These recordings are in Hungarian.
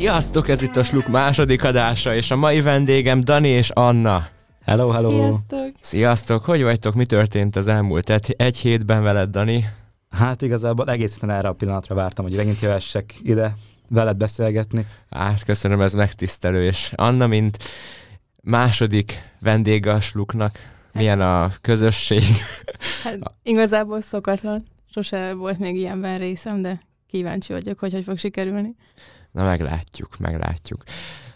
Sziasztok, ez itt a Sluk második adása, és a mai vendégem Dani és Anna. Hello, hello! Sziasztok! Sziasztok, hogy vagytok, mi történt az elmúlt egy, egy hétben veled, Dani? Hát igazából egészen erre a pillanatra vártam, hogy megint jövessek ide veled beszélgetni. Hát köszönöm, ez megtisztelő, és Anna, mint második vendége a Sluknak, milyen a közösség? Hát igazából szokatlan. Sose volt még ilyenben részem, de kíváncsi vagyok, hogy hogy fog sikerülni. Na meglátjuk, meglátjuk.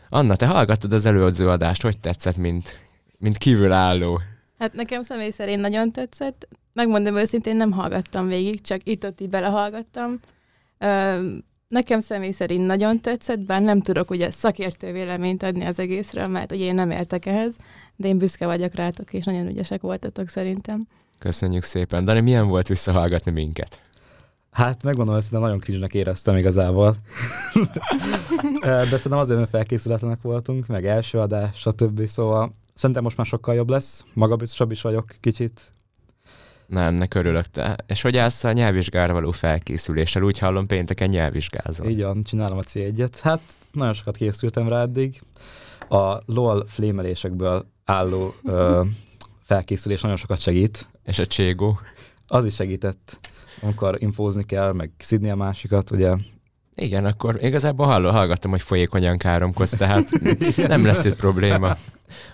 Anna, te hallgattad az előző adást, hogy tetszett, mint, mint kívülálló? Hát nekem személy szerint nagyon tetszett. Megmondom őszintén, nem hallgattam végig, csak itt-ott így belehallgattam. Nekem személy szerint nagyon tetszett, bár nem tudok ugye szakértő véleményt adni az egészről, mert ugye én nem értek ehhez, de én büszke vagyok rátok, és nagyon ügyesek voltatok szerintem. Köszönjük szépen. Dani, milyen volt visszahallgatni minket? Hát megmondom, hogy nagyon kicsinek éreztem igazából. De szerintem azért, mert felkészületlenek voltunk, meg első adás, stb. Szóval szerintem most már sokkal jobb lesz. Magabiztosabb is vagyok kicsit. Na, ennek örülök te. És hogy állsz a nyelvvizsgára való felkészüléssel? Úgy hallom, pénteken nyelvvizsgázol. Így van, csinálom a C1-et. Hát nagyon sokat készültem rá eddig. A LOL flémelésekből álló ö, felkészülés nagyon sokat segít. És a Cségó? Az is segített, amikor infózni kell, meg szidni a másikat, ugye. Igen, akkor igazából halló, hallgattam, hogy folyékonyan káromkodsz, tehát nem lesz itt probléma.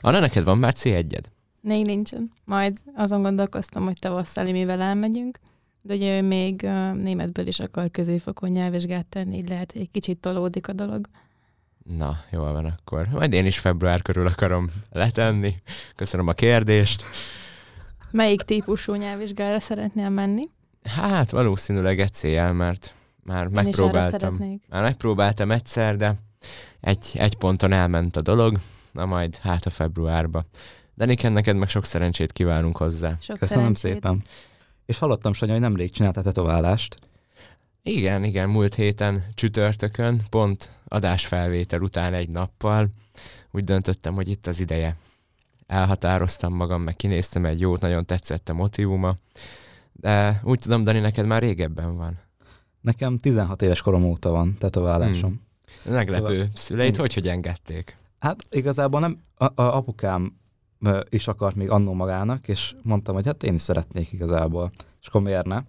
Anna, neked van már C1-ed? Még nincsen. Majd azon gondolkoztam, hogy tavasszal mivel elmegyünk, de ugye ő még uh, németből is akar középfokon nyelvvizsgát tenni, így lehet, hogy egy kicsit tolódik a dolog. Na, jól van akkor. Majd én is február körül akarom letenni. Köszönöm a kérdést. Melyik típusú nyelvvizsgára szeretnél menni? Hát valószínűleg ECL, mert már Én megpróbáltam. Már megpróbáltam egyszer, de egy, egy ponton elment a dolog, na majd hát a februárba. Daniken, neked meg sok szerencsét kívánunk hozzá. Sok Köszönöm szerencsét. szépen. És hallottam, Sanyi, hogy nemrég csináltál tetoválást. Igen, igen, múlt héten csütörtökön, pont adásfelvétel után egy nappal úgy döntöttem, hogy itt az ideje. Elhatároztam magam, meg kinéztem egy jót, nagyon tetszett a motivuma, de úgy tudom, Dani, neked már régebben van. Nekem 16 éves korom óta van tetoválásom. Hmm. Meglepő. Szóval- Szüleid Hmm. hogy, hogy engedték? Hát igazából nem, a, a apukám is akart még annó magának, és mondtam, hogy hát én is szeretnék igazából, és akkor miért ne?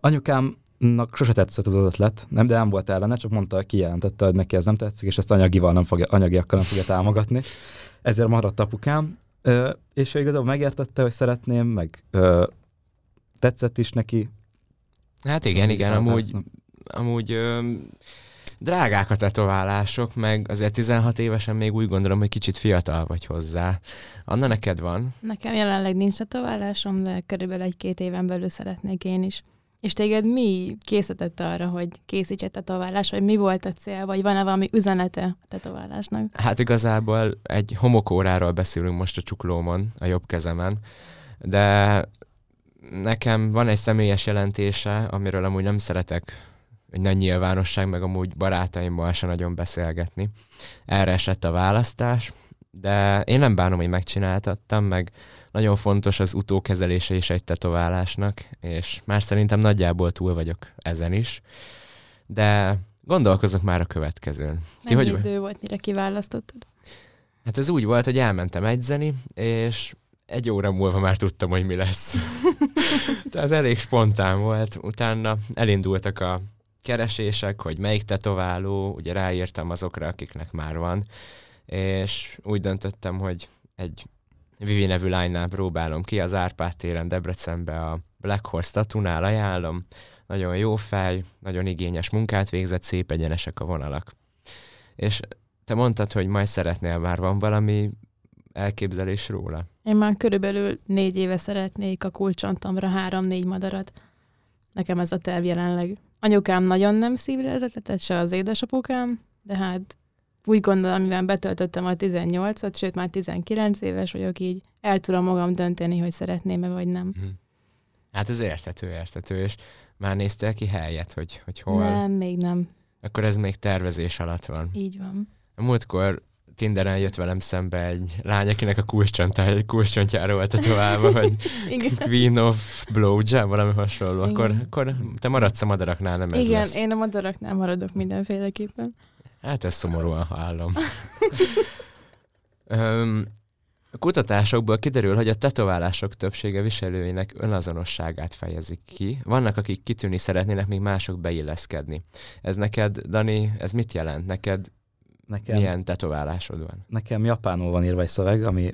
Anyukámnak sose tetszett az ötlet, nem, de nem volt ellene, csak mondta, hogy kijelentette, hogy neki ez nem tetszik, és ezt anyagival nem fogja, anyagiakkal nem fogja támogatni. Ezért maradt apukám, és ő igazából megértette, hogy szeretném, meg tetszett is neki. Hát igen, Szóval igen, amúgy, amúgy ö, drágák a tetoválások, meg azért 16 évesen még úgy gondolom, hogy kicsit fiatal vagy hozzá. Anna, neked van? Nekem jelenleg nincs tetoválásom, de körülbelül egy-két éven belül szeretnék én is. És téged mi készített arra, hogy készíts egy tetoválás, vagy mi volt a cél, vagy van-e valami üzenete a tetoválásnak? Hát igazából egy homokóráról beszélünk most a csuklómon, a jobb kezemen, de nekem van egy személyes jelentése, amiről amúgy nem szeretek hogy nagy nyilvánosság, meg amúgy barátaimmal se nagyon beszélgetni. Erre esett a választás, de én nem bánom, hogy megcsináltattam, meg nagyon fontos az utókezelése is egy tetoválásnak, és már szerintem nagyjából túl vagyok ezen is, de gondolkozok már a következőn. Ti Mennyi hogy- idő volt, mire kiválasztottad? Hát ez úgy volt, hogy elmentem edzeni, és egy óra múlva már tudtam, hogy mi lesz. Tehát elég spontán volt. Utána elindultak a keresések, hogy melyik tetováló, ugye ráírtam azokra, akiknek már van, és úgy döntöttem, hogy egy Vivi nevű lánynál próbálom ki, az Árpád téren Debrecenbe a Black Horse Tattoo-nál ajánlom. Nagyon jó fej, nagyon igényes munkát végzett, szép egyenesek a vonalak. És te mondtad, hogy majd szeretnél, már van valami elképzelés róla? Én már körülbelül négy éve szeretnék a kulcsontomra három-négy madarat. Nekem ez a terv jelenleg. Anyukám nagyon nem szívja az ötletet, se az édesapukám, de hát úgy gondolom, mivel betöltöttem a 18-at, sőt már 19 éves vagyok, így el tudom magam dönteni, hogy szeretném-e vagy nem. Mhm. Hát ez értető, értető, és már néztél ki helyet, hogy, hogy hol? Nem, még nem. Akkor ez még tervezés alatt van. Így van. A múltkor Tinderen jött velem szembe egy lány, akinek a kulcscsontjára, kulcscsontjára volt tetoválva, hogy. Queen of Blowjob, valami hasonló. Akkor, Igen. akkor te maradsz a madaraknál, nem ez Igen, lesz. én a madaraknál maradok mindenféleképpen. Hát ez szomorúan hallom. Öm, a kutatásokból kiderül, hogy a tetoválások többsége viselőinek önazonosságát fejezik ki. Vannak, akik kitűni szeretnének, még mások beilleszkedni. Ez neked, Dani, ez mit jelent? Neked Nekem, milyen tetoválásod van? nekem japánul van írva egy szöveg, ami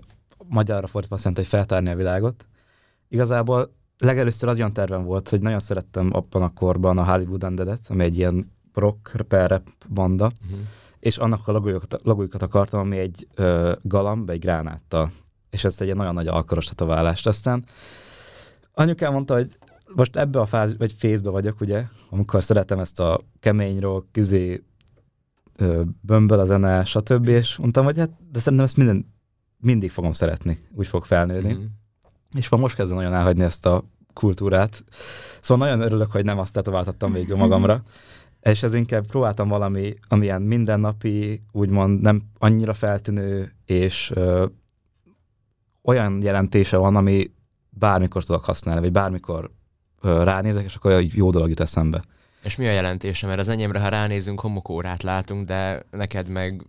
magyarra fordítva azt jelenti, hogy feltárni a világot. Igazából legelőször az olyan tervem volt, hogy nagyon szerettem abban a korban a Hollywood Undead-et, ami egy ilyen rock per rap banda, Uh-huh. és annak a logójukat, logójukat akartam, ami egy ö, galamb, egy gránáttal. És ez egy ilyen nagyon nagy alkaros tetoválást. Aztán anyukám mondta, hogy most ebbe a fáz, vagy fészbe vagyok, ugye, amikor szeretem ezt a kemény rock, üzé, ö, bömböl a zene, stb. És mondtam, hogy hát, de szerintem ezt minden, mindig fogom szeretni, úgy fog felnőni. Uh-huh. És ma most kezdem nagyon elhagyni ezt a kultúrát. Szóval nagyon örülök, hogy nem azt tetováltattam végül magamra. És ez inkább próbáltam valami, amilyen mindennapi, úgymond nem annyira feltűnő, és ö, olyan jelentése van, ami bármikor tudok használni, vagy bármikor ö, ránézek, és akkor jó dolog jut eszembe. És mi a jelentése? Mert az enyémre, ha ránézünk, homokórát látunk, de neked meg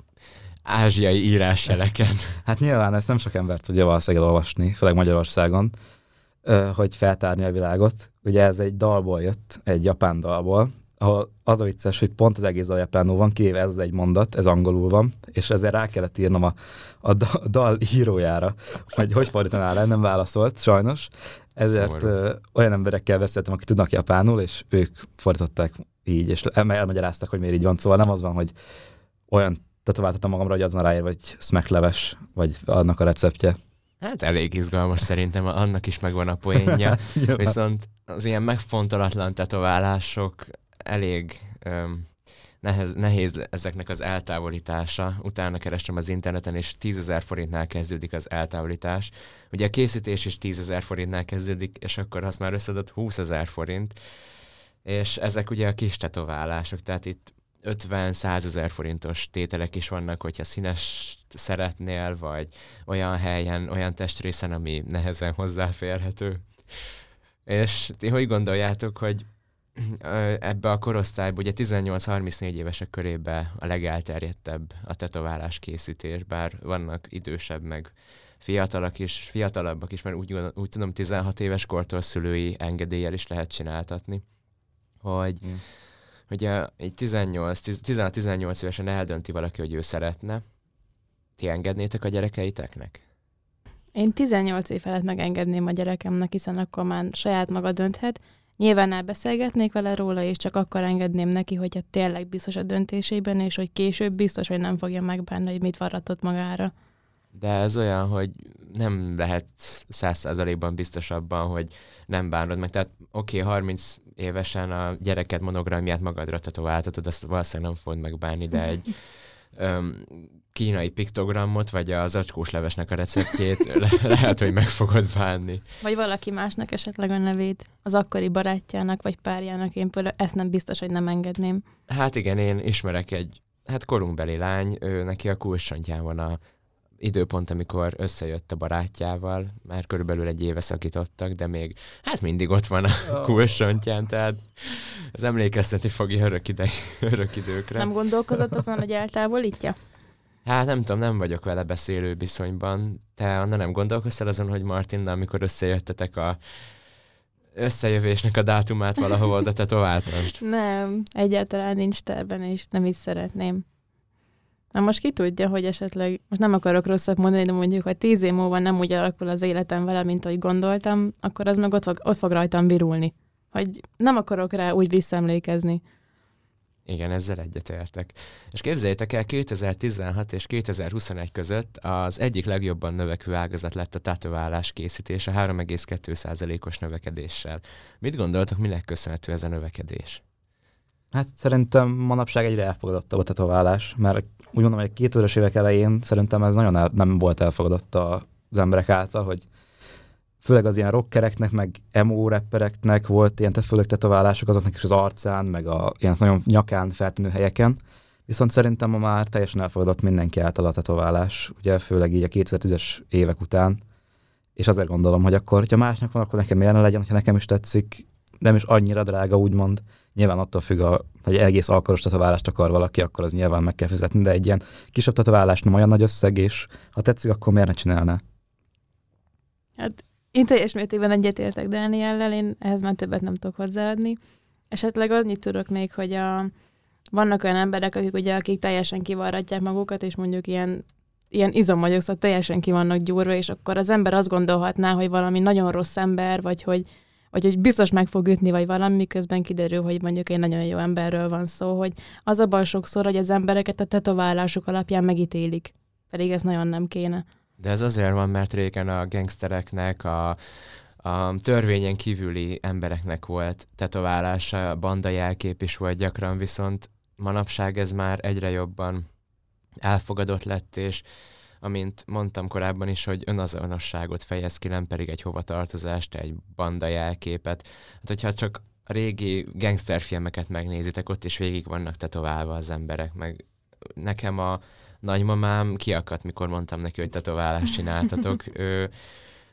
ázsiai írásjeleket. Hát nyilván ezt nem sok ember tudja valószínűleg olvasni, főleg Magyarországon, hogy feltárni a világot. Ugye ez egy dalból jött, egy japán dalból, ahol az a vicces, hogy pont az egész dal japánul van, kivéve ez az egy mondat, ez angolul van, és ezzel rá kellett írnom a, a da- dal írójára, hogy hogy fordítaná le, nem válaszolt, sajnos. Ezért Szomorú. olyan emberekkel beszéltem, akik tudnak japánul, és ők fordították így, és el- elmagyarázták, hogy miért így van. Szóval nem az van, hogy olyan tetováltatom magamra, hogy az van ráírva, hogy smackleves, vagy annak a receptje. Hát elég izgalmas szerintem, annak is megvan a poénja. Viszont az ilyen megfontolatlan tetoválások elég öm, nehez, nehéz ezeknek az eltávolítása. Utána kerestem az interneten, és 10 000 forintnál kezdődik az eltávolítás. Ugye a készítés is 10 000 forintnál kezdődik, és akkor azt már összeadott 20 000 forint. És ezek ugye a kis tetoválások, tehát itt 50-100 ezer forintos tételek is vannak, hogyha színes szeretnél, vagy olyan helyen, olyan testrészen, ami nehezen hozzáférhető. És ti hogy gondoljátok, hogy ebbe a korosztályba, ugye 18-34 évesek körébe a legelterjedtebb a tetoválás készítés, bár vannak idősebb, meg fiatalak is, fiatalabbak is, mert úgy, úgy tudom 16 éves kortól szülői engedéllyel is lehet csináltatni, hogy Mm. ugye egy 18, 16-18 évesen eldönti valaki, hogy ő szeretne, ti engednétek a gyerekeiteknek? Én 18 év felett megengedném a gyerekemnek, hiszen akkor már saját maga dönthet. Nyilván elbeszélgetnék vele róla, és csak akkor engedném neki, hogyha tényleg biztos a döntésében, és hogy később biztos, hogy nem fogja megbánni, hogy mit varratott magára. De ez olyan, hogy nem lehet száz százalékban biztos abban, hogy nem bánod meg. Tehát oké, okay, 30 évesen a gyereket monogramját magadra tetováltatod, azt valószínűleg nem fogod megbánni, de egy öm, kínai piktogramot, vagy az acskós levesnek a receptjét le- lehet, hogy meg fogod bánni. Vagy valaki másnak esetleg a nevét, az akkori barátjának, vagy párjának, én például ezt nem biztos, hogy nem engedném. Hát igen, én ismerek egy hát korunkbeli lány, ő neki a kulcsontján van a időpont, amikor összejött a barátjával, már körülbelül egy éve szakítottak, de még hát mindig ott van a kulcsontján, tehát ez emlékezteti fogja örök, ide, örök időkre. Nem gondolkozott azon, hogy eltávolítja? Hát nem tudom, nem vagyok vele beszélő viszonyban. Te Anna nem gondolkoztál azon, hogy Martinnal, amikor összejöttetek a összejövésnek a dátumát valahova oda tetováltasd? Nem, egyáltalán nincs terben, és nem is szeretném. Na most ki tudja, hogy esetleg, most nem akarok rosszat mondani, de mondjuk, ha tíz év múlva nem úgy alakul az életem vele, mint ahogy gondoltam, akkor az meg ott fog, ott fog rajtam virulni. Hogy nem akarok rá úgy visszaemlékezni. Igen, ezzel egyetértek. És képzeljétek el, 2016 és 2021 között az egyik legjobban növekvő ágazat lett a tetoválás készítése 3,2%-os növekedéssel. Mit gondoltok, minek köszönhető ez a növekedés? Hát szerintem manapság egyre elfogadottabb a tetoválás, mert úgy mondom, hogy a 2000-es évek elején szerintem ez nagyon el, nem volt elfogadott az emberek által, hogy főleg az ilyen rockereknek, meg emo rappereknek volt ilyen, főleg tetoválások azoknak is az arcán, meg a ilyen nagyon nyakán feltűnő helyeken. Viszont szerintem ma már teljesen elfogadott mindenki által a tetoválás, ugye főleg így a 2010-es évek után, és azért gondolom, hogy akkor, hogyha másnak van, akkor nekem miért ne legyen, ha nekem is tetszik, nem is annyira drága, úgymond. Nyilván attól függ, a, hogy egész alkaros tetoválást akar valaki, akkor az nyilván meg kell fizetni, de egy ilyen kisebb tetoválás nem olyan nagy összeg, és ha tetszik, akkor miért ne csinálná? Hát én teljes mértékben egyetértek Dániellel, én ehhez már többet nem tudok hozzáadni. Esetleg annyit tudok még, hogy a, vannak olyan emberek, akik ugye, akik teljesen kivarratják magukat, és mondjuk ilyen ilyen izommagyok, szóval teljesen ki vannak gyúrva, és akkor az ember azt gondolhatná, hogy valami nagyon rossz ember, vagy hogy, vagy hogy biztos meg fog ütni, vagy valami, miközben kiderül, hogy mondjuk egy nagyon jó emberről van szó, hogy az a baj sokszor, hogy az embereket a tetoválások alapján megítélik, pedig ez nagyon nem kéne. De ez azért van, mert régen a gangstereknek, a, a törvényen kívüli embereknek volt tetoválása, banda jelkép is volt gyakran, viszont manapság ez már egyre jobban elfogadott lett, és amint mondtam korábban is, hogy önazonosságot fejez ki, nem pedig egy hovatartozást, egy banda jelképet. Hát hogyha csak a régi gangsterfilmeket megnézitek, ott is végig vannak tetoválva az emberek, meg nekem a nagymamám kiakadt, mikor mondtam neki, hogy tetoválást csináltatok. ő,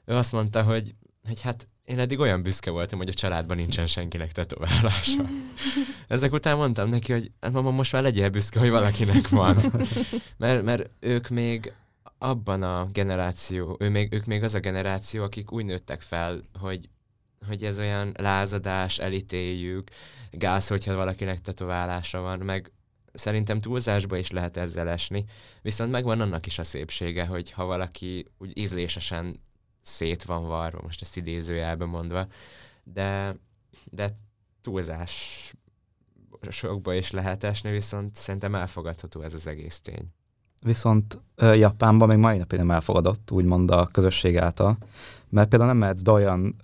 ő azt mondta, hogy, hogy hát én eddig olyan büszke voltam, hogy a családban nincsen senkinek tetoválása. Ezek után mondtam neki, hogy hát mama, most már legyél büszke, hogy valakinek van. Mert, mert ők még abban a generáció, ő még, ők még az a generáció, akik úgy nőttek fel, hogy, hogy ez olyan lázadás, elítéljük, gáz, hogyha valakinek tetoválása van, meg szerintem túlzásba is lehet ezzel esni, viszont megvan annak is a szépsége, hogy ha valaki úgy ízlésesen szét van varva, most ezt idézőjelben mondva, de, de túlzás sokba is lehet esni, viszont szerintem elfogadható ez az egész tény. Viszont Japánban még mai napig nem elfogadott, úgymond a közösség által, mert például nem mehetsz be olyan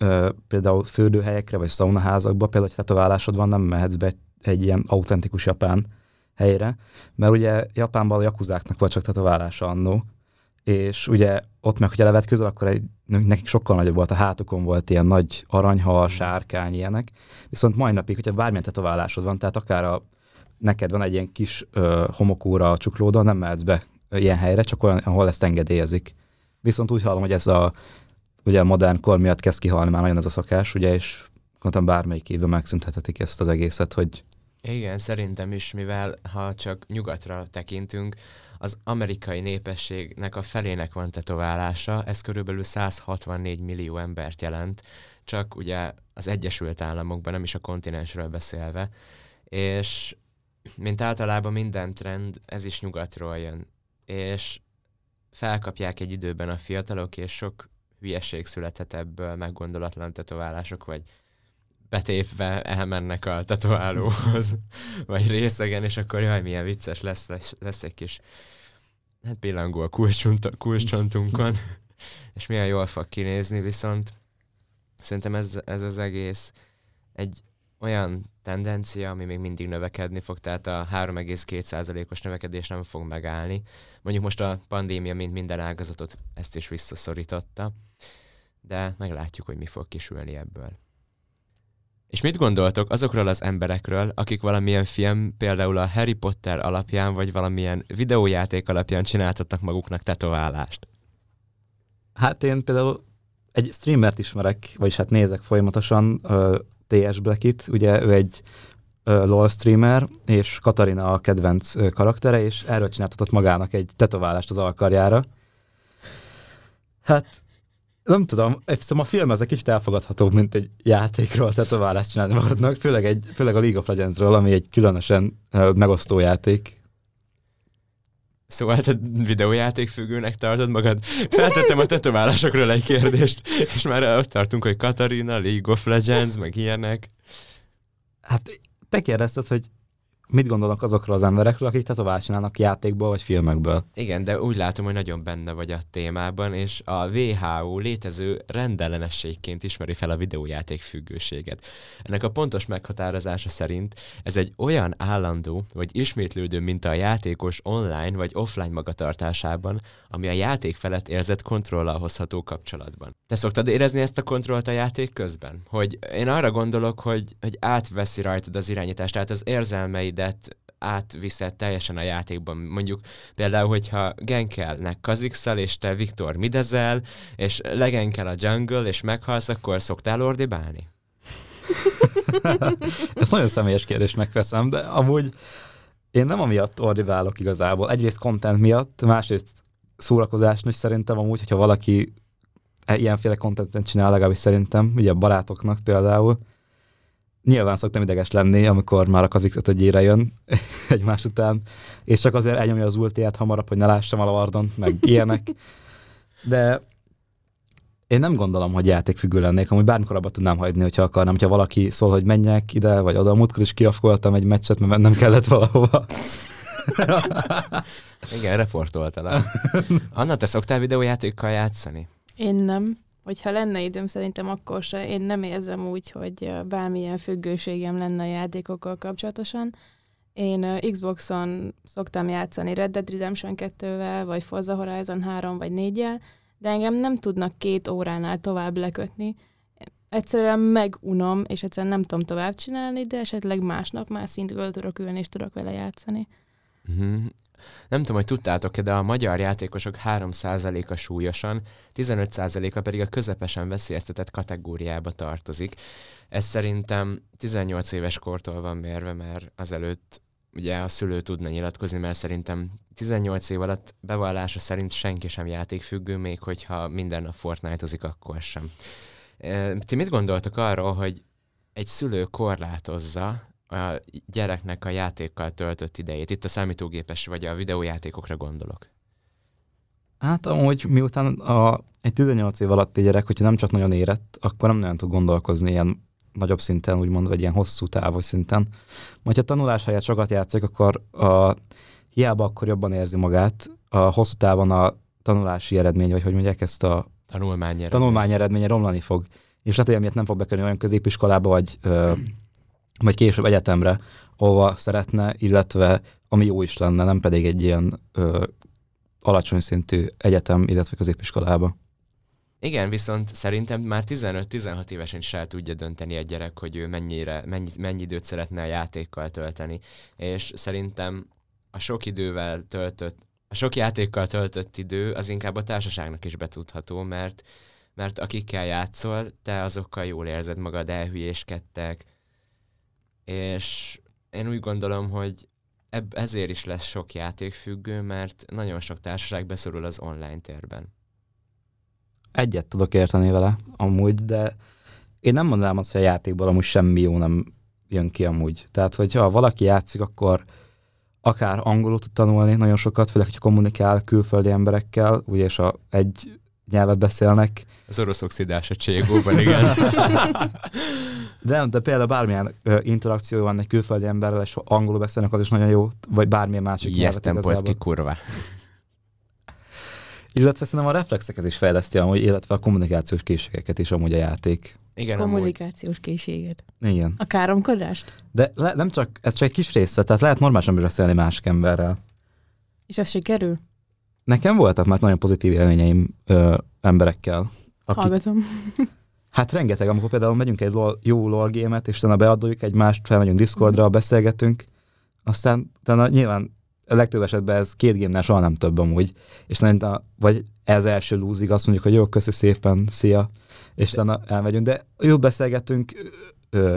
például fürdőhelyekre, vagy szaunaházakba, például, hogy tetoválásod van, nem mehetsz be egy ilyen autentikus japán helyre, mert ugye Japánban a jakuzáknak volt csak tetoválása annó, és ugye ott meg, hogyha levet közel, akkor egy, nekik sokkal nagyobb volt, a hátukon volt ilyen nagy aranyhal, sárkány, ilyenek. Viszont mai napig, hogyha bármilyen tetoválásod van, tehát akár a, neked van egy ilyen kis ö, homokúra a csuklódon, nem mehetsz be ilyen helyre, csak olyan, ahol ezt engedélyezik. Viszont úgy hallom, hogy ez a, ugye a modern kor miatt kezd kihalni már nagyon ez a szokás, ugye, és gondolom bármelyik évben megszüntethetik ezt az egészet, hogy igen, szerintem is, mivel ha csak nyugatra tekintünk, az amerikai népességnek a felének van tetoválása, ez körülbelül 164 millió embert jelent, csak ugye az Egyesült Államokban, nem is a kontinensről beszélve, és mint általában minden trend, ez is nyugatról jön, és felkapják egy időben a fiatalok, és sok hülyeség születhet ebből, meggondolatlan tetoválások, vagy betépve elmennek a tetoválóhoz, vagy részegen, és akkor jaj, milyen vicces lesz, lesz, lesz egy kis hát pillangó a kulcscsontunkon, és milyen jól fog kinézni, viszont szerintem ez, ez az egész egy olyan tendencia, ami még mindig növekedni fog, tehát a 3,2%-os növekedés nem fog megállni. Mondjuk most a pandémia, mint minden ágazatot, ezt is visszaszorította, de meglátjuk, hogy mi fog kisülni ebből. És mit gondoltok azokról az emberekről, akik valamilyen film, például a Harry Potter alapján, vagy valamilyen videójáték alapján csináltattak maguknak tetoválást? Hát én például egy streamert ismerek, vagyis hát nézek folyamatosan, uh, TS Blackit, ugye ő egy uh, LOL streamer, és Katarina a kedvenc uh, karaktere, és erről csináltatott magának egy tetoválást az alkarjára. Hát nem tudom, hiszem a film egy kicsit elfogadhatóbb, mint egy játékról tetoválást csinálni magadnak, főleg, egy, főleg a League of Legends-ről, ami egy különösen megosztó játék. Szóval te videójáték függőnek tartod magad? Feltettem a tetoválásokról egy kérdést, és már ott tartunk, hogy Katarina, League of Legends, meg ilyenek. Hát te kérdezted, hogy mit gondolnak azokról az emberekről, akik tetoválást csinálnak játékból vagy filmekből. Igen, de úgy látom, hogy nagyon benne vagy a témában, és a WHO létező rendellenességként ismeri fel a videójáték függőséget. Ennek a pontos meghatározása szerint ez egy olyan állandó vagy ismétlődő minta a játékos online vagy offline magatartásában, ami a játék felett érzett kontrollal hozható kapcsolatban. Te szoktad érezni ezt a kontrollt a játék közben? Hogy én arra gondolok, hogy, hogy átveszi rajtad az irányítást, tehát az érzelmeid rendet átviszed teljesen a játékban. Mondjuk például, hogyha genkelnek kazixel, és te Viktor midezel, és legenkel a jungle, és meghalsz, akkor szoktál ordibálni? Ezt nagyon személyes kérdésnek veszem, de amúgy én nem amiatt ordiválok igazából. Egyrészt content miatt, másrészt szórakozás is szerintem amúgy, hogyha valaki ilyenféle contentet csinál, legalábbis szerintem, ugye a barátoknak például, nyilván szoktam ideges lenni, amikor már a kazik ötödjére jön egymás után, és csak azért elnyomja az ultiát hamarabb, hogy ne lássam a lavardon, meg ilyenek. De én nem gondolom, hogy játékfüggő lennék, amúgy bármikor abba tudnám hagyni, hogyha akarnám, hogyha valaki szól, hogy menjek ide, vagy oda. Múltkor is kiafkoltam egy meccset, mert nem kellett valahova. Igen, reportoltál. Anna, te szoktál videójátékkal játszani? Én nem. Hogyha lenne időm, szerintem akkor se. Én nem érzem úgy, hogy bármilyen függőségem lenne a játékokkal kapcsolatosan. Én Xboxon szoktam játszani Red Dead Redemption 2-vel, vagy Forza Horizon 3 vagy 4-jel, de engem nem tudnak két óránál tovább lekötni. Egyszerűen megunom, és egyszerűen nem tudom tovább csinálni, de esetleg másnap már szintről tudok ülni, és tudok vele játszani. Uh-huh. Nem tudom, hogy tudtátok de a magyar játékosok 3%-a súlyosan, 15%-a pedig a közepesen veszélyeztetett kategóriába tartozik. Ez szerintem 18 éves kortól van mérve, mert azelőtt ugye a szülő tudna nyilatkozni, mert szerintem 18 év alatt bevallása szerint senki sem játékfüggő, még hogyha minden nap Fortnite-ozik, akkor sem. Ti mit gondoltok arról, hogy egy szülő korlátozza a gyereknek a játékkal töltött idejét? Itt a számítógépes vagy a videójátékokra gondolok. Hát amúgy miután a, egy 18 év alatti gyerek, hogyha nem csak nagyon érett, akkor nem nagyon tud gondolkozni ilyen nagyobb szinten, úgymond, vagy ilyen hosszú távos szinten. Majd ha tanulás helyett sokat játszik, akkor a, hiába akkor jobban érzi magát, a hosszú távon a tanulási eredmény, vagy hogy mondják ezt a Tanulmány tanulmány eredménye romlani fog. És lehet, hogy emiatt nem fog bekerülni olyan középiskolába, vagy, ö, vagy később egyetemre, ahova szeretne, illetve ami jó is lenne, nem pedig egy ilyen ö, alacsony szintű egyetem, illetve középiskolába. Igen, viszont szerintem már 15-16 évesen is el tudja dönteni egy gyerek, hogy ő mennyire, mennyi, mennyi időt szeretne a játékkal tölteni. És szerintem a sok idővel töltött, a sok játékkal töltött idő az inkább a társaságnak is betudható, mert, mert akikkel játszol, te azokkal jól érzed magad, elhülyéskedtek, és én úgy gondolom, hogy ebb, ezért is lesz sok játékfüggő, mert nagyon sok társaság beszorul az online térben. Egyet tudok érteni vele, amúgy, de én nem mondanám azt, hogy a játékból amúgy semmi jó nem jön ki amúgy. Tehát, hogyha valaki játszik, akkor akár angolul tud tanulni nagyon sokat, főleg, hogyha kommunikál külföldi emberekkel, ugye, és a, egy nyelvet beszélnek. Az orosz oxidás a cségóban, igen. De, nem, de például bármilyen ö, interakció van egy külföldi emberrel, és angolul beszélnek, az is nagyon jó, vagy bármilyen másik nyelvet Jestem polski kurva. Illetve szerintem a reflexeket is fejleszti amúgy, illetve a kommunikációs készségeket is amúgy a játék. Igen, amúgy. Kommunikációs készséget. Igen. A káromkodást? De le, nem csak, ez csak egy kis része, tehát lehet normálisan beszélni másik emberrel. És az sikerül? Nekem voltak már nagyon pozitív élményeim ö, emberekkel. Akik, Hallgatom. hát rengeteg, amikor például megyünk egy LOL, jó LOL gémet, és utána beadjuk egymást, felmegyünk Discordra, beszélgetünk, aztán utána nyilván a legtöbb esetben ez két gémnál soha nem több amúgy, és utána, vagy ez első lúzig azt mondjuk, hogy jó, köszi szépen, szia, és utána elmegyünk, de jó beszélgetünk,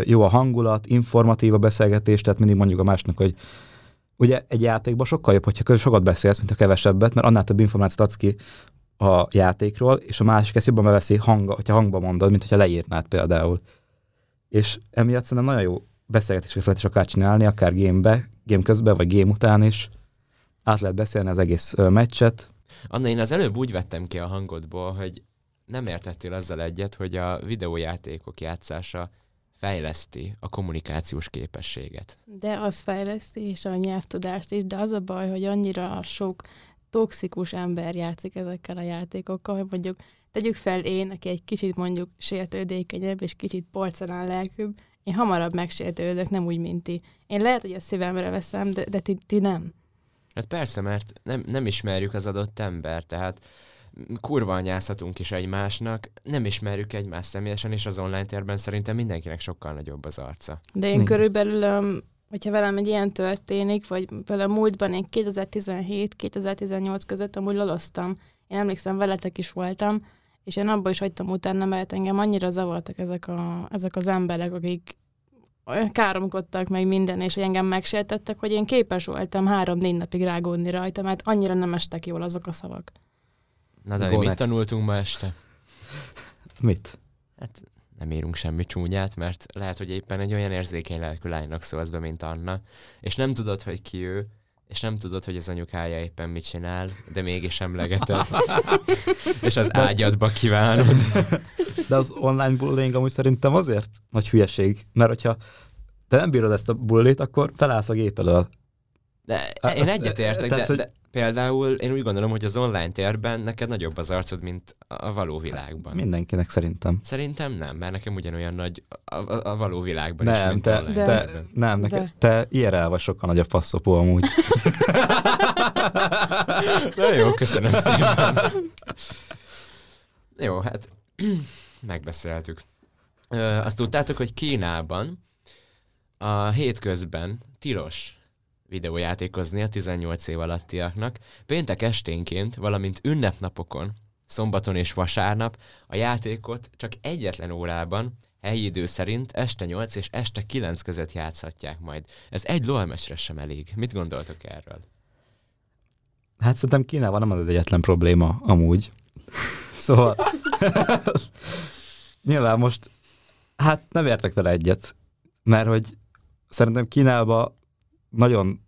jó a hangulat, informatív a beszélgetés, tehát mindig mondjuk a másnak, hogy ugye egy játékban sokkal jobb, hogyha sokat beszélsz, mint a kevesebbet, mert annál több információt adsz ki a játékról, és a másik ezt jobban beveszi, hang, hogyha hangba mondod, mint hogyha leírnád például. És emiatt szerintem nagyon jó beszélgetéseket lehet is akár csinálni, akár gamebe, game közben, vagy game után is. Át lehet beszélni az egész ö, meccset. Anna, én az előbb úgy vettem ki a hangodból, hogy nem értettél azzal egyet, hogy a videójátékok játszása fejleszti a kommunikációs képességet. De az fejleszti, és a nyelvtudást is, de az a baj, hogy annyira sok toxikus ember játszik ezekkel a játékokkal, hogy mondjuk tegyük fel én, aki egy kicsit mondjuk sértődékenyebb, és kicsit porcelán lelkűbb, én hamarabb megsértődök, nem úgy, mint ti. Én lehet, hogy a szívemre veszem, de, de ti, ti nem. Hát persze, mert nem, nem ismerjük az adott ember, tehát kurva anyázhatunk is egymásnak, nem ismerjük egymást személyesen, és az online térben szerintem mindenkinek sokkal nagyobb az arca. De én Mi? körülbelül, hogyha velem egy ilyen történik, vagy például múltban én 2017-2018 között amúgy laloztam. Én emlékszem, veletek is voltam, És én abba is hagytam utána, mert engem annyira zavartak ezek, a, ezek az emberek, akik káromkodtak meg minden, és hogy engem megsértettek, hogy én képes voltam három-négy napig rágódni rajta, mert annyira nem estek jól azok a szavak. Na de Go mit next. tanultunk ma este? Mit? Hát nem írunk semmi csúnyát, mert lehet, hogy éppen egy olyan érzékeny lelkű lánynak szólsz be, mint Anna, és nem tudod, hogy ki ő, és nem tudod, hogy az anyukája éppen mit csinál, de mégis emlegeted. és az ágyadba kívánod. De az online bullying amúgy szerintem azért nagy hülyeség, mert hogyha te nem bírod ezt a bullit, akkor felállsz a gép elől. De Hát én egyetértek, tehát, de, hogy- de például én úgy gondolom, hogy az online térben neked nagyobb az arcod, mint a való világban. Mindenkinek szerintem. Szerintem nem, mert nekem ugyanolyan nagy a, a, a való világban is, Nem, mint te, online De- te, térben. nem, De. neked, te IRL vagy sokkal nagyobb faszopó amúgy. Na jó, köszönöm szépen. Jó, hát megbeszéltük. Ö, azt tudtátok, hogy Kínában a hétközben tilos videójátékozni a 18 év alattiaknak. Péntek esténként, valamint ünnepnapokon, szombaton és vasárnap a játékot csak egyetlen órában, helyi idő szerint este 8 és este 9 között játszhatják majd. Ez egy lolmesre sem elég. Mit gondoltok erről? Hát szerintem Kínában nem az az egyetlen probléma amúgy. Szóval nyilván most hát nem értek vele egyet, mert hogy szerintem Kínában nagyon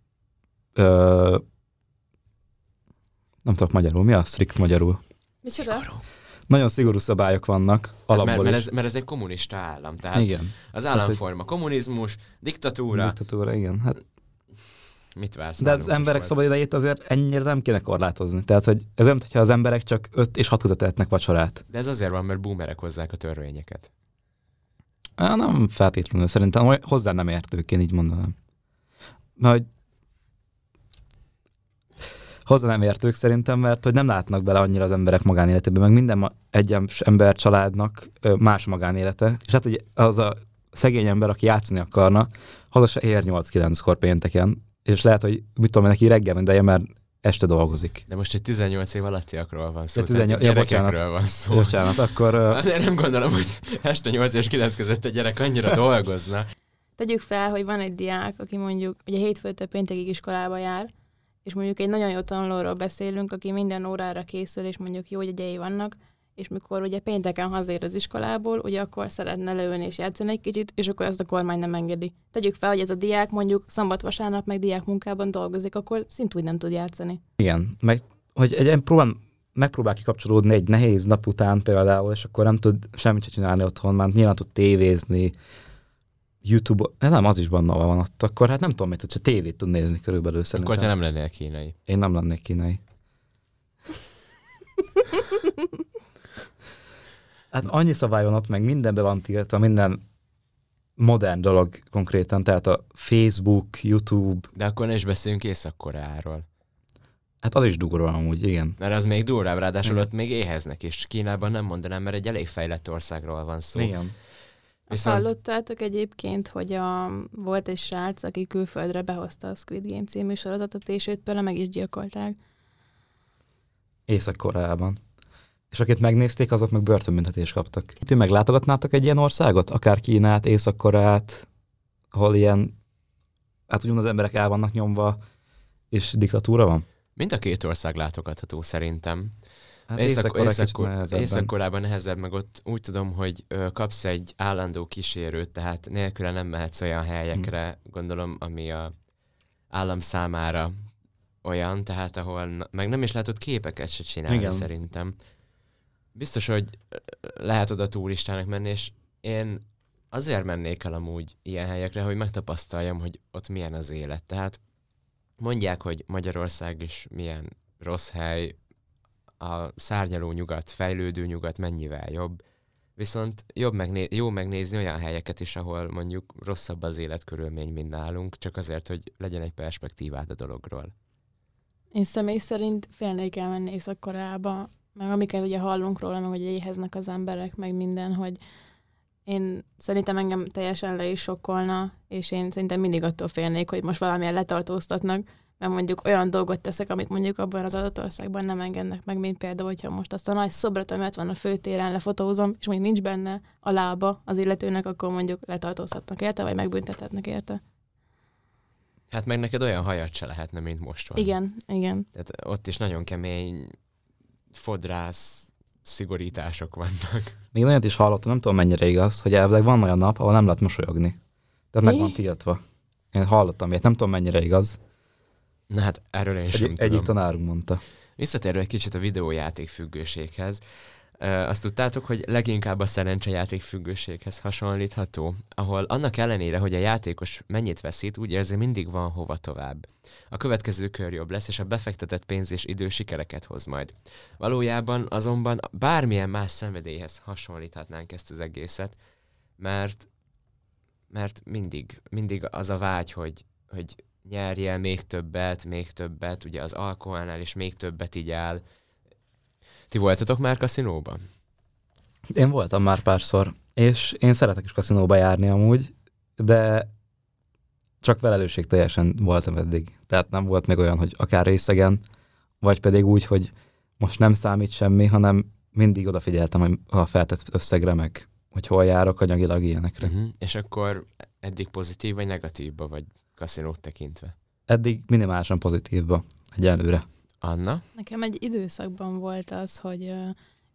ö, nem tudok magyarul, mi a strict magyarul? Micsoda? Nagyon szigorú szabályok vannak alapból mert, mert, is. ez, mert ez egy kommunista állam, tehát Igen. az Hát, államforma kommunizmus, diktatúra, Diktatúra, igen. Hát, mit vársz de az emberek szabad idejét azért ennyire nem kéne korlátozni. Tehát, hogy ez olyan, hogyha az emberek csak 5 és 6 között tehetnek vacsorát. De ez azért van, mert boomerek hozzák a törvényeket. Á, nem feltétlenül, szerintem hozzá nem értők, én így mondanám. Na, hogy hozzá nem értők szerintem, mert hogy nem látnak bele annyira az emberek magánéletébe, meg minden egyes ember családnak más magánélete, és hát hogy az a szegény ember, aki játszani akarna, haza se ér 8-9-kor pénteken, és lehet, hogy mit tudom, neki reggel mindeje, mert este dolgozik. De most egy 18 év alattiakról van szó, Ja, tehát 18 ja, bocsánat. van szó. Bocsánat, akkor Azért nem gondolom, hogy este 8 és 9 között egy gyerek annyira dolgozna. Tegyük fel, hogy van egy diák, aki mondjuk ugye hétfőtől péntekig iskolába jár, és mondjuk egy nagyon jó tanulóról beszélünk, aki minden órára készül, és mondjuk jó jegyei vannak, és mikor ugye pénteken hazér az iskolából, ugye akkor szeretne leülni és játszani egy kicsit, és akkor ezt a kormány nem engedi. Tegyük fel, hogy ez a diák mondjuk szombat-vasárnap meg diák munkában dolgozik, akkor szintúgy nem tud játszani. Igen, meg hogy egy próbál, megpróbál kikapcsolódni egy nehéz nap után például, és akkor nem tud semmit se csinálni otthon, már nyilván tud tévézni, YouTube, nem, az is benne van ott, akkor hát nem tudom, mit csak tévét tud nézni körülbelül szerintem. Akkor te nem lennél kínai. Én nem lennék kínai. hát annyi szabály van ott, meg mindenbe van tiltva, minden modern dolog konkrétan, tehát a Facebook, YouTube, De akkor ne is beszéljünk Észak-Koreáról. hát az is durva amúgy, igen. Mert az még durvább, ráadásul Igen. ott még éheznek is. Kínában nem mondanám, mert egy elég fejlett országról van szó. Igen. Viszont- hallottátok egyébként, hogy a, volt egy srác, aki külföldre behozta a Squid Game című sorozatot, és őt például meg is gyilkolták. Észak-Koreában. És akit megnézték, azok meg börtönbüntetést kaptak. Ti meglátogatnátok egy ilyen országot? Akár Kínát, Észak-Koreát, ahol ilyen, hát úgymond az emberek el vannak nyomva, és diktatúra van? Mind a két ország látogatható szerintem. Hát kicsit Észak- nehezebben. Észak-Koreában nehezebb, meg ott úgy tudom, hogy ö, kapsz egy állandó kísérőt, tehát nélküle nem mehetsz olyan helyekre, gondolom, ami a állam számára olyan, tehát ahol meg nem is látod képeket se csinálni Igen. szerintem. Biztos, hogy lehet oda turistának menni, és én azért mennék el amúgy ilyen helyekre, hogy megtapasztaljam, hogy ott milyen az élet. Tehát mondják, hogy Magyarország is milyen rossz hely, a szárnyaló nyugat, fejlődő nyugat mennyivel jobb, viszont jobb megné- jó megnézni olyan helyeket is, ahol mondjuk rosszabb az életkörülmény, mint nálunk, csak azért, hogy legyen egy perspektívád a dologról. Én személy szerint félnék elmenni Észak-Koreába, meg amiket ugye hallunk róla, meg hogy éheznek az emberek, meg minden, hogy én szerintem engem teljesen le is sokkolna, és én szerintem mindig attól félnék, hogy most valamilyen letartóztatnak, mert mondjuk olyan dolgot teszek, amit mondjuk abban az adott országban nem engednek meg, mint például, hogyha most azt a nagy szobrot, ami ott van a főtéren, lefotózom, és mondjuk nincs benne a lába az illetőnek, akkor mondjuk letartóztatnak érte, vagy megbüntethetnek érte. Hát meg neked olyan hajat se lehetne, mint most van. Igen, igen. Tehát ott is nagyon kemény fodrász szigorítások vannak. Még olyat is hallottam, nem tudom mennyire igaz, hogy elvileg van olyan nap, ahol nem lehet mosolyogni. Tehát meg van tiltva. Én hallottam ilyet, nem tudom mennyire igaz. Na hát erről én sem Egy, tudom. egyik tanárunk mondta. Visszatérve egy kicsit a videójáték függőséghez, azt tudtátok, hogy leginkább a szerencsejáték függőséghez hasonlítható, ahol annak ellenére, hogy a játékos mennyit veszít, úgy érzi, mindig van hova tovább. A következő kör jobb lesz, és a befektetett pénz és idő sikereket hoz majd. Valójában azonban bármilyen más szenvedélyhez hasonlíthatnánk ezt az egészet, mert, mert mindig, mindig az a vágy, hogy, hogy nyerjél még többet, még többet, ugye az alkoholnál is még többet igyál. Ti voltatok már kaszinóban? Én voltam már párszor, és én szeretek is kaszinóba járni amúgy, de csak felelősség teljesen voltam eddig. Tehát nem volt még olyan, hogy akár részegen, vagy pedig úgy, hogy most nem számít semmi, hanem mindig odafigyeltem a feltett összegre, meg hogy hol járok anyagilag ilyenekre. Uh-huh. És akkor eddig pozitív vagy negatívba vagy kaszinót tekintve? Eddig minimálisan pozitívba egyelőre. Anna? Nekem egy időszakban volt az, hogy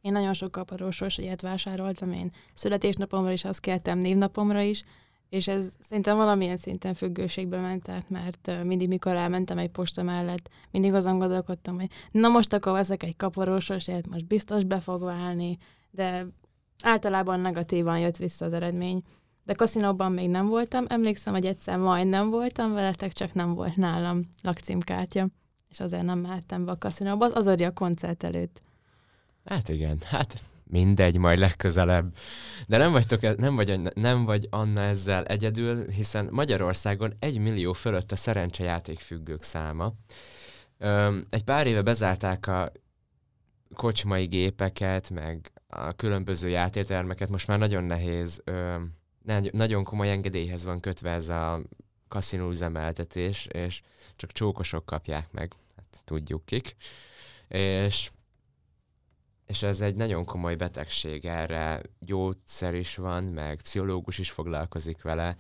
én nagyon sok kaparós ilyet vásároltam, én születésnapomra is azt kértem, névnapomra is, és ez szerintem valamilyen szinten függőségbe ment át, mert mindig, mikor elmentem egy posta mellett, mindig azon gondolkodtam, hogy na most akkor veszek egy kaparósos ilyet, most biztos be fog válni, de általában negatívan jött vissza az eredmény. De kaszinóban még nem voltam, emlékszem, hogy egyszer majdnem voltam veletek, csak nem volt nálam lakcímkártya és azért nem mehettem be a kaszinóba, az azért a koncert előtt. Hát igen, hát mindegy, majd legközelebb. De nem, vagytok, e- nem, vagy, nem vagy Anna ezzel egyedül, hiszen Magyarországon egy millió fölött a szerencsejáték függők száma. Öm, egy pár éve bezárták a kocsmai gépeket, meg a különböző játétermeket, most már nagyon nehéz, öm, nagyon komoly engedélyhez van kötve ez a kaszinó üzemeltetés, és csak csókosok kapják meg, hát tudjuk kik. És és ez egy nagyon komoly betegség, erre gyógyszer is van, meg pszichológus is foglalkozik vele.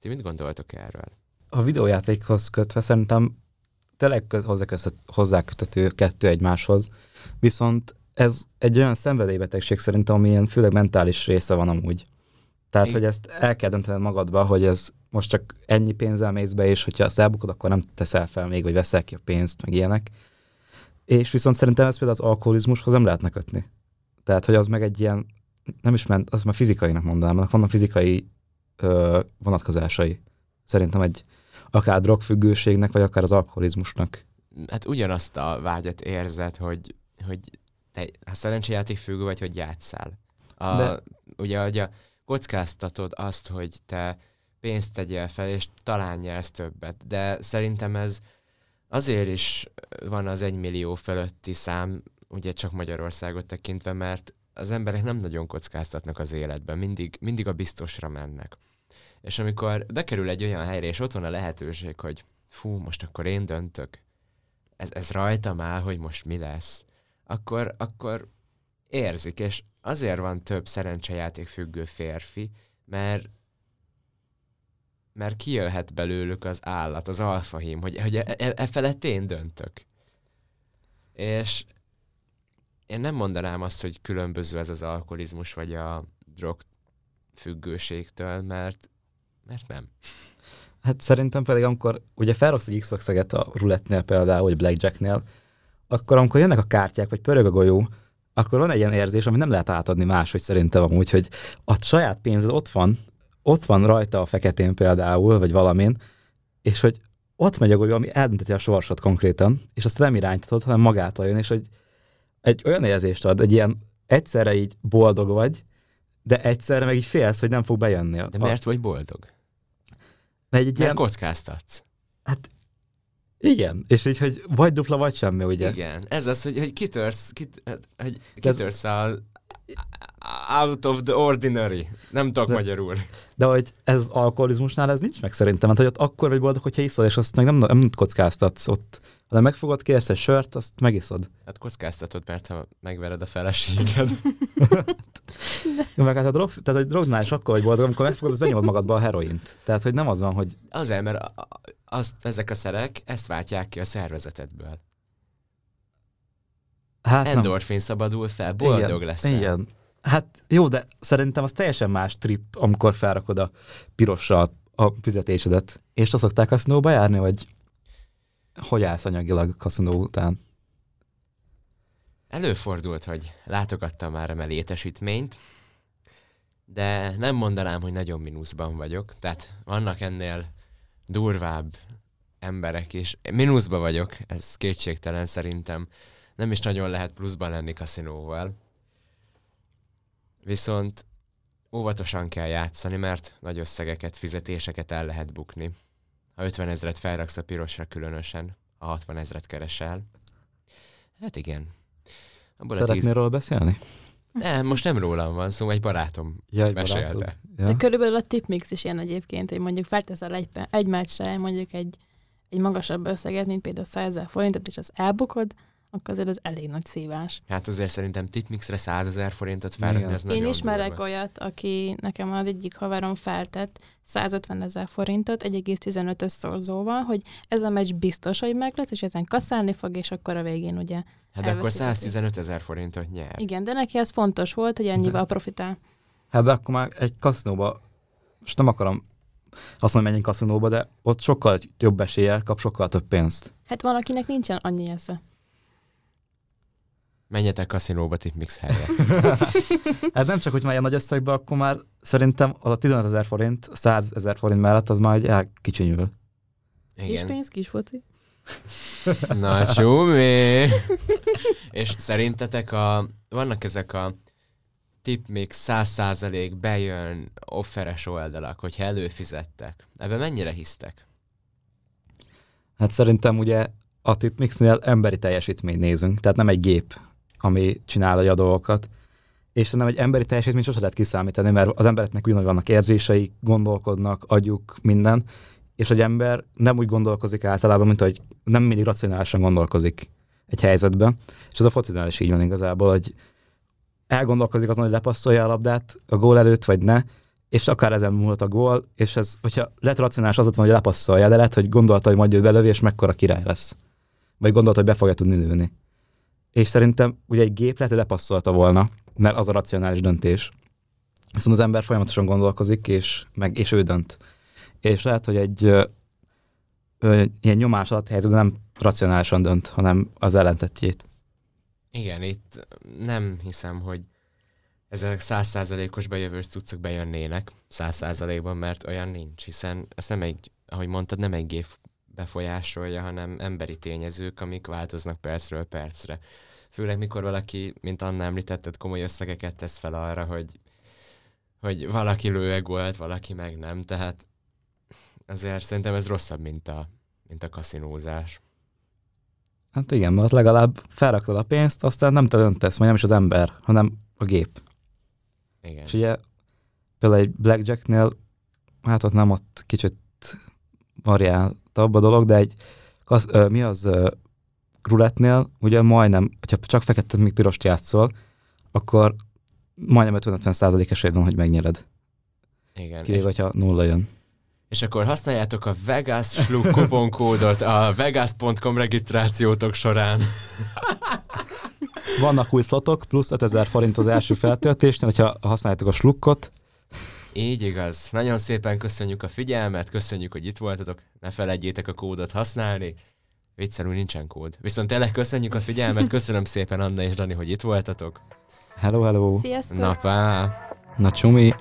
Ti mit gondoltok erről? A videójátékhoz kötve szerintem tényleg hozzáköthető kettő egymáshoz, viszont ez egy olyan szenvedélybetegség szerintem, ami ilyen főleg mentális része van amúgy. Tehát, Igen. hogy ezt el kell döntened magadba, hogy ez most csak ennyi pénzzel mész be, és hogyha ezt elbukod, akkor nem teszel fel még, vagy veszel ki a pénzt, meg ilyenek. És viszont szerintem ezt például az alkoholizmushoz nem lehetne kötni. Tehát, hogy az meg egy ilyen, nem is ment, az már fizikainak mondanám, annak vannak fizikai ö, vonatkozásai. Szerintem egy akár drogfüggőségnek, vagy akár az alkoholizmusnak. Hát ugyanazt a vágyat érzed, hogy, hogy te ha szerencsejáték függő vagy, hogy játszál. A, De- Ugye, hogy a, kockáztatod azt, hogy te pénzt tegyél fel, és talán nyersz többet. De szerintem ez azért is van az egymillió fölötti szám, ugye csak Magyarországot tekintve, mert az emberek nem nagyon kockáztatnak az életben, mindig, mindig a biztosra mennek. És amikor bekerül egy olyan helyre, és ott van a lehetőség, hogy fú, most akkor én döntök, ez, ez rajtam áll, hogy most mi lesz, akkor, akkor érzik, és azért van több szerencsejáték függő férfi, mert mert kijöhet belőlük az állat, az alfahím, hogy, hogy e, e, e felett én döntök. És én nem mondanám azt, hogy különböző ez az alkoholizmus, vagy a drog függőségtől, mert, mert nem. Hát szerintem pedig, amikor ugye felraksz egy x a rulettnél például, vagy blackjacknél, akkor amikor jönnek a kártyák, vagy pörög a golyó, akkor van egy ilyen érzés, amit nem lehet átadni máshogy szerintem amúgy, hogy a saját pénzed ott van, ott van rajta a feketén például, vagy valamin, és hogy ott megy a golyó, ami eldönteti a sorsot konkrétan, és azt nem irányítod, hanem magától jön, és hogy egy olyan érzést ad, egy ilyen egyszerre így boldog vagy, de egyszerre meg így félsz, hogy nem fog bejönni. De miért vagy boldog? Mert egy Mert ilyen, kockáztatsz. Igen, és így, hogy vagy dupla, vagy semmi, ugye? Igen. Ez az, hogy, hogy kitörsz, kit, hát, hogy kitörsz a, out of the ordinary. Nem tudok De- magyarul. De hogy ez alkoholizmusnál ez nincs meg szerintem, mert hogy ott akkor vagy boldog, hogyha iszol, és azt meg nem, nem kockáztatsz ott. hanem megfogod, kérsz egy sört, azt megiszod. Hát kockáztatod, mert ha megvered a feleséged. Jó, meg hát a drog, tehát egy drognál is akkor vagy boldog, amikor megfogod, az benyomod magadba a heroint. Tehát, hogy nem az van, hogy Azért, mert a- a- azt, ezek a szerek ezt váltják ki a szervezetedből. hát nem. Endorfin szabadul fel, boldog igen, leszel. Igen. Hát jó, de szerintem az teljesen más trip, amikor felrakod a pirossal a fizetésedet. És azt szokták kaszinóba járni, vagy hogy állsz anyagilag kaszinó után? Előfordult, hogy látogattam már emel létesítményt, de nem mondanám, hogy nagyon mínuszban vagyok. Tehát vannak ennél durvább emberek is. Mínuszba vagyok, ez kétségtelen szerintem. Nem is nagyon lehet pluszban lenni kaszinóval. Viszont óvatosan kell játszani, mert nagy összegeket, fizetéseket el lehet bukni. Ha 50 ezret felraksz a pirosra különösen, ha 60 ezret keresel. Hát igen. Abból a tíz... Szeretnél róla beszélni? Nem, most nem rólam van szó, egy barátom Ja, egy mesélte. barátod. De Ja. körülbelül a tipmix is ilyen egyébként, hogy mondjuk felteszel egy, egy meccsre mondjuk egy, egy magasabb összeget, mint például 100 ezer forintot, és az elbukod, akkor azért az elég nagy szívás. Hát azért szerintem tipmixre 100 ezer forintot felrakni, az nagyon Én ismerek durva. olyat, aki nekem az egyik haverom feltett 150 ezer forintot 1,15-ös szorzóval, hogy ez a meccs biztos, hogy meg lesz, és ezen kaszálni fog, és akkor a végén ugye. Hát de akkor elveszíteti. 115 ezer forintot nyer. Igen, de neki ez fontos volt, hogy ennyivel profitál. Hát de akkor már egy kaszinóba, most nem akarom azt mondani, menjünk kaszinóba, de ott sokkal jobb eséllyel kap sokkal több pénzt. Hát van, akinek nincsen annyi esze. Menjetek kaszinóba tipmix helyre. Hát nem csak, hogy már ilyen nagy összegbe, akkor már szerintem az a 15 ezer forint, 100 ezer forint mellett az már egy elkicsinyül. Kis Igen. pénz, kis foci. Na csúmi! És szerintetek a, vannak ezek a tipmix 100% bejön offeres oldalak, hogyha előfizettek. Ebben mennyire hisztek? Hát szerintem ugye a tipmixnél emberi teljesítményt nézünk, tehát nem egy gép, ami csinálja a dolgokat. És szerintem egy emberi teljesítményt sosem lehet kiszámítani, mert az embereknek ugyanúgy vannak érzései, gondolkodnak, agyuk, minden, és egy ember nem úgy gondolkozik általában, mint hogy nem mindig racionálisan gondolkozik egy helyzetben. És ez a focinál is így van igazából, hogy elgondolkozik azon, hogy lepasszolja a labdát a gól előtt, vagy ne, és akár ezen múlhat a gól, és ez, hogyha lehet racionális az ott van, hogy lepasszolja, de lehet, hogy gondolta, hogy majd ő belövi, és mekkora király lesz. Vagy gondolta, hogy be fogja tudni lőni. És szerintem ugye egy gép lehet, hogy lepasszolta volna, mert az a racionális döntés. Viszont az ember folyamatosan gondolkozik, és, meg, és ő dönt. És lehet, hogy egy ö, ilyen nyomás alatt helyzetben nem racionálisan dönt, hanem az ellentetjét. Igen, itt nem hiszem, hogy ezek százszázalékos bejövős cuccok bejönnének százszázalékban, mert olyan nincs, hiszen ez nem egy, ahogy mondtad, nem egy gép befolyásolja, hanem emberi tényezők, amik változnak percről percre. Főleg mikor valaki, mint Anna említetted, komoly összegeket tesz fel arra, hogy, hogy valaki lő gólt, valaki meg nem, tehát azért szerintem ez rosszabb, mint a, mint a kaszinózás. Hát igen, mert legalább felraktad a pénzt, aztán nem te döntesz, vagy nem is az ember, hanem a gép. Igen. És ugye például egy blackjacknél, hát ott nem ott kicsit variáltabb a dolog, de egy kasz, ö, mi az ö, rulettnél, ugye majdnem, hogyha csak fekete, még pirost játszol, akkor majdnem 50-50 százalék esély van, hogy megnyered. Igen. Kivéve, hogyha nulla jön. És akkor használjátok a Vegas Slug kuponkódot a vegas.com regisztrációtok során. Vannak új szlotok, plusz 5000 forint az első feltöltésnél, hogyha használjátok a slukkot. Így igaz. Nagyon szépen köszönjük a figyelmet, köszönjük, hogy itt voltatok. Ne felejtjétek a kódot használni. Viccelül nincsen kód. Viszont tényleg köszönjük a figyelmet, köszönöm szépen Anna és Dani, hogy itt voltatok. Hello, hello. Sziasztok! Na pá! Na csumi.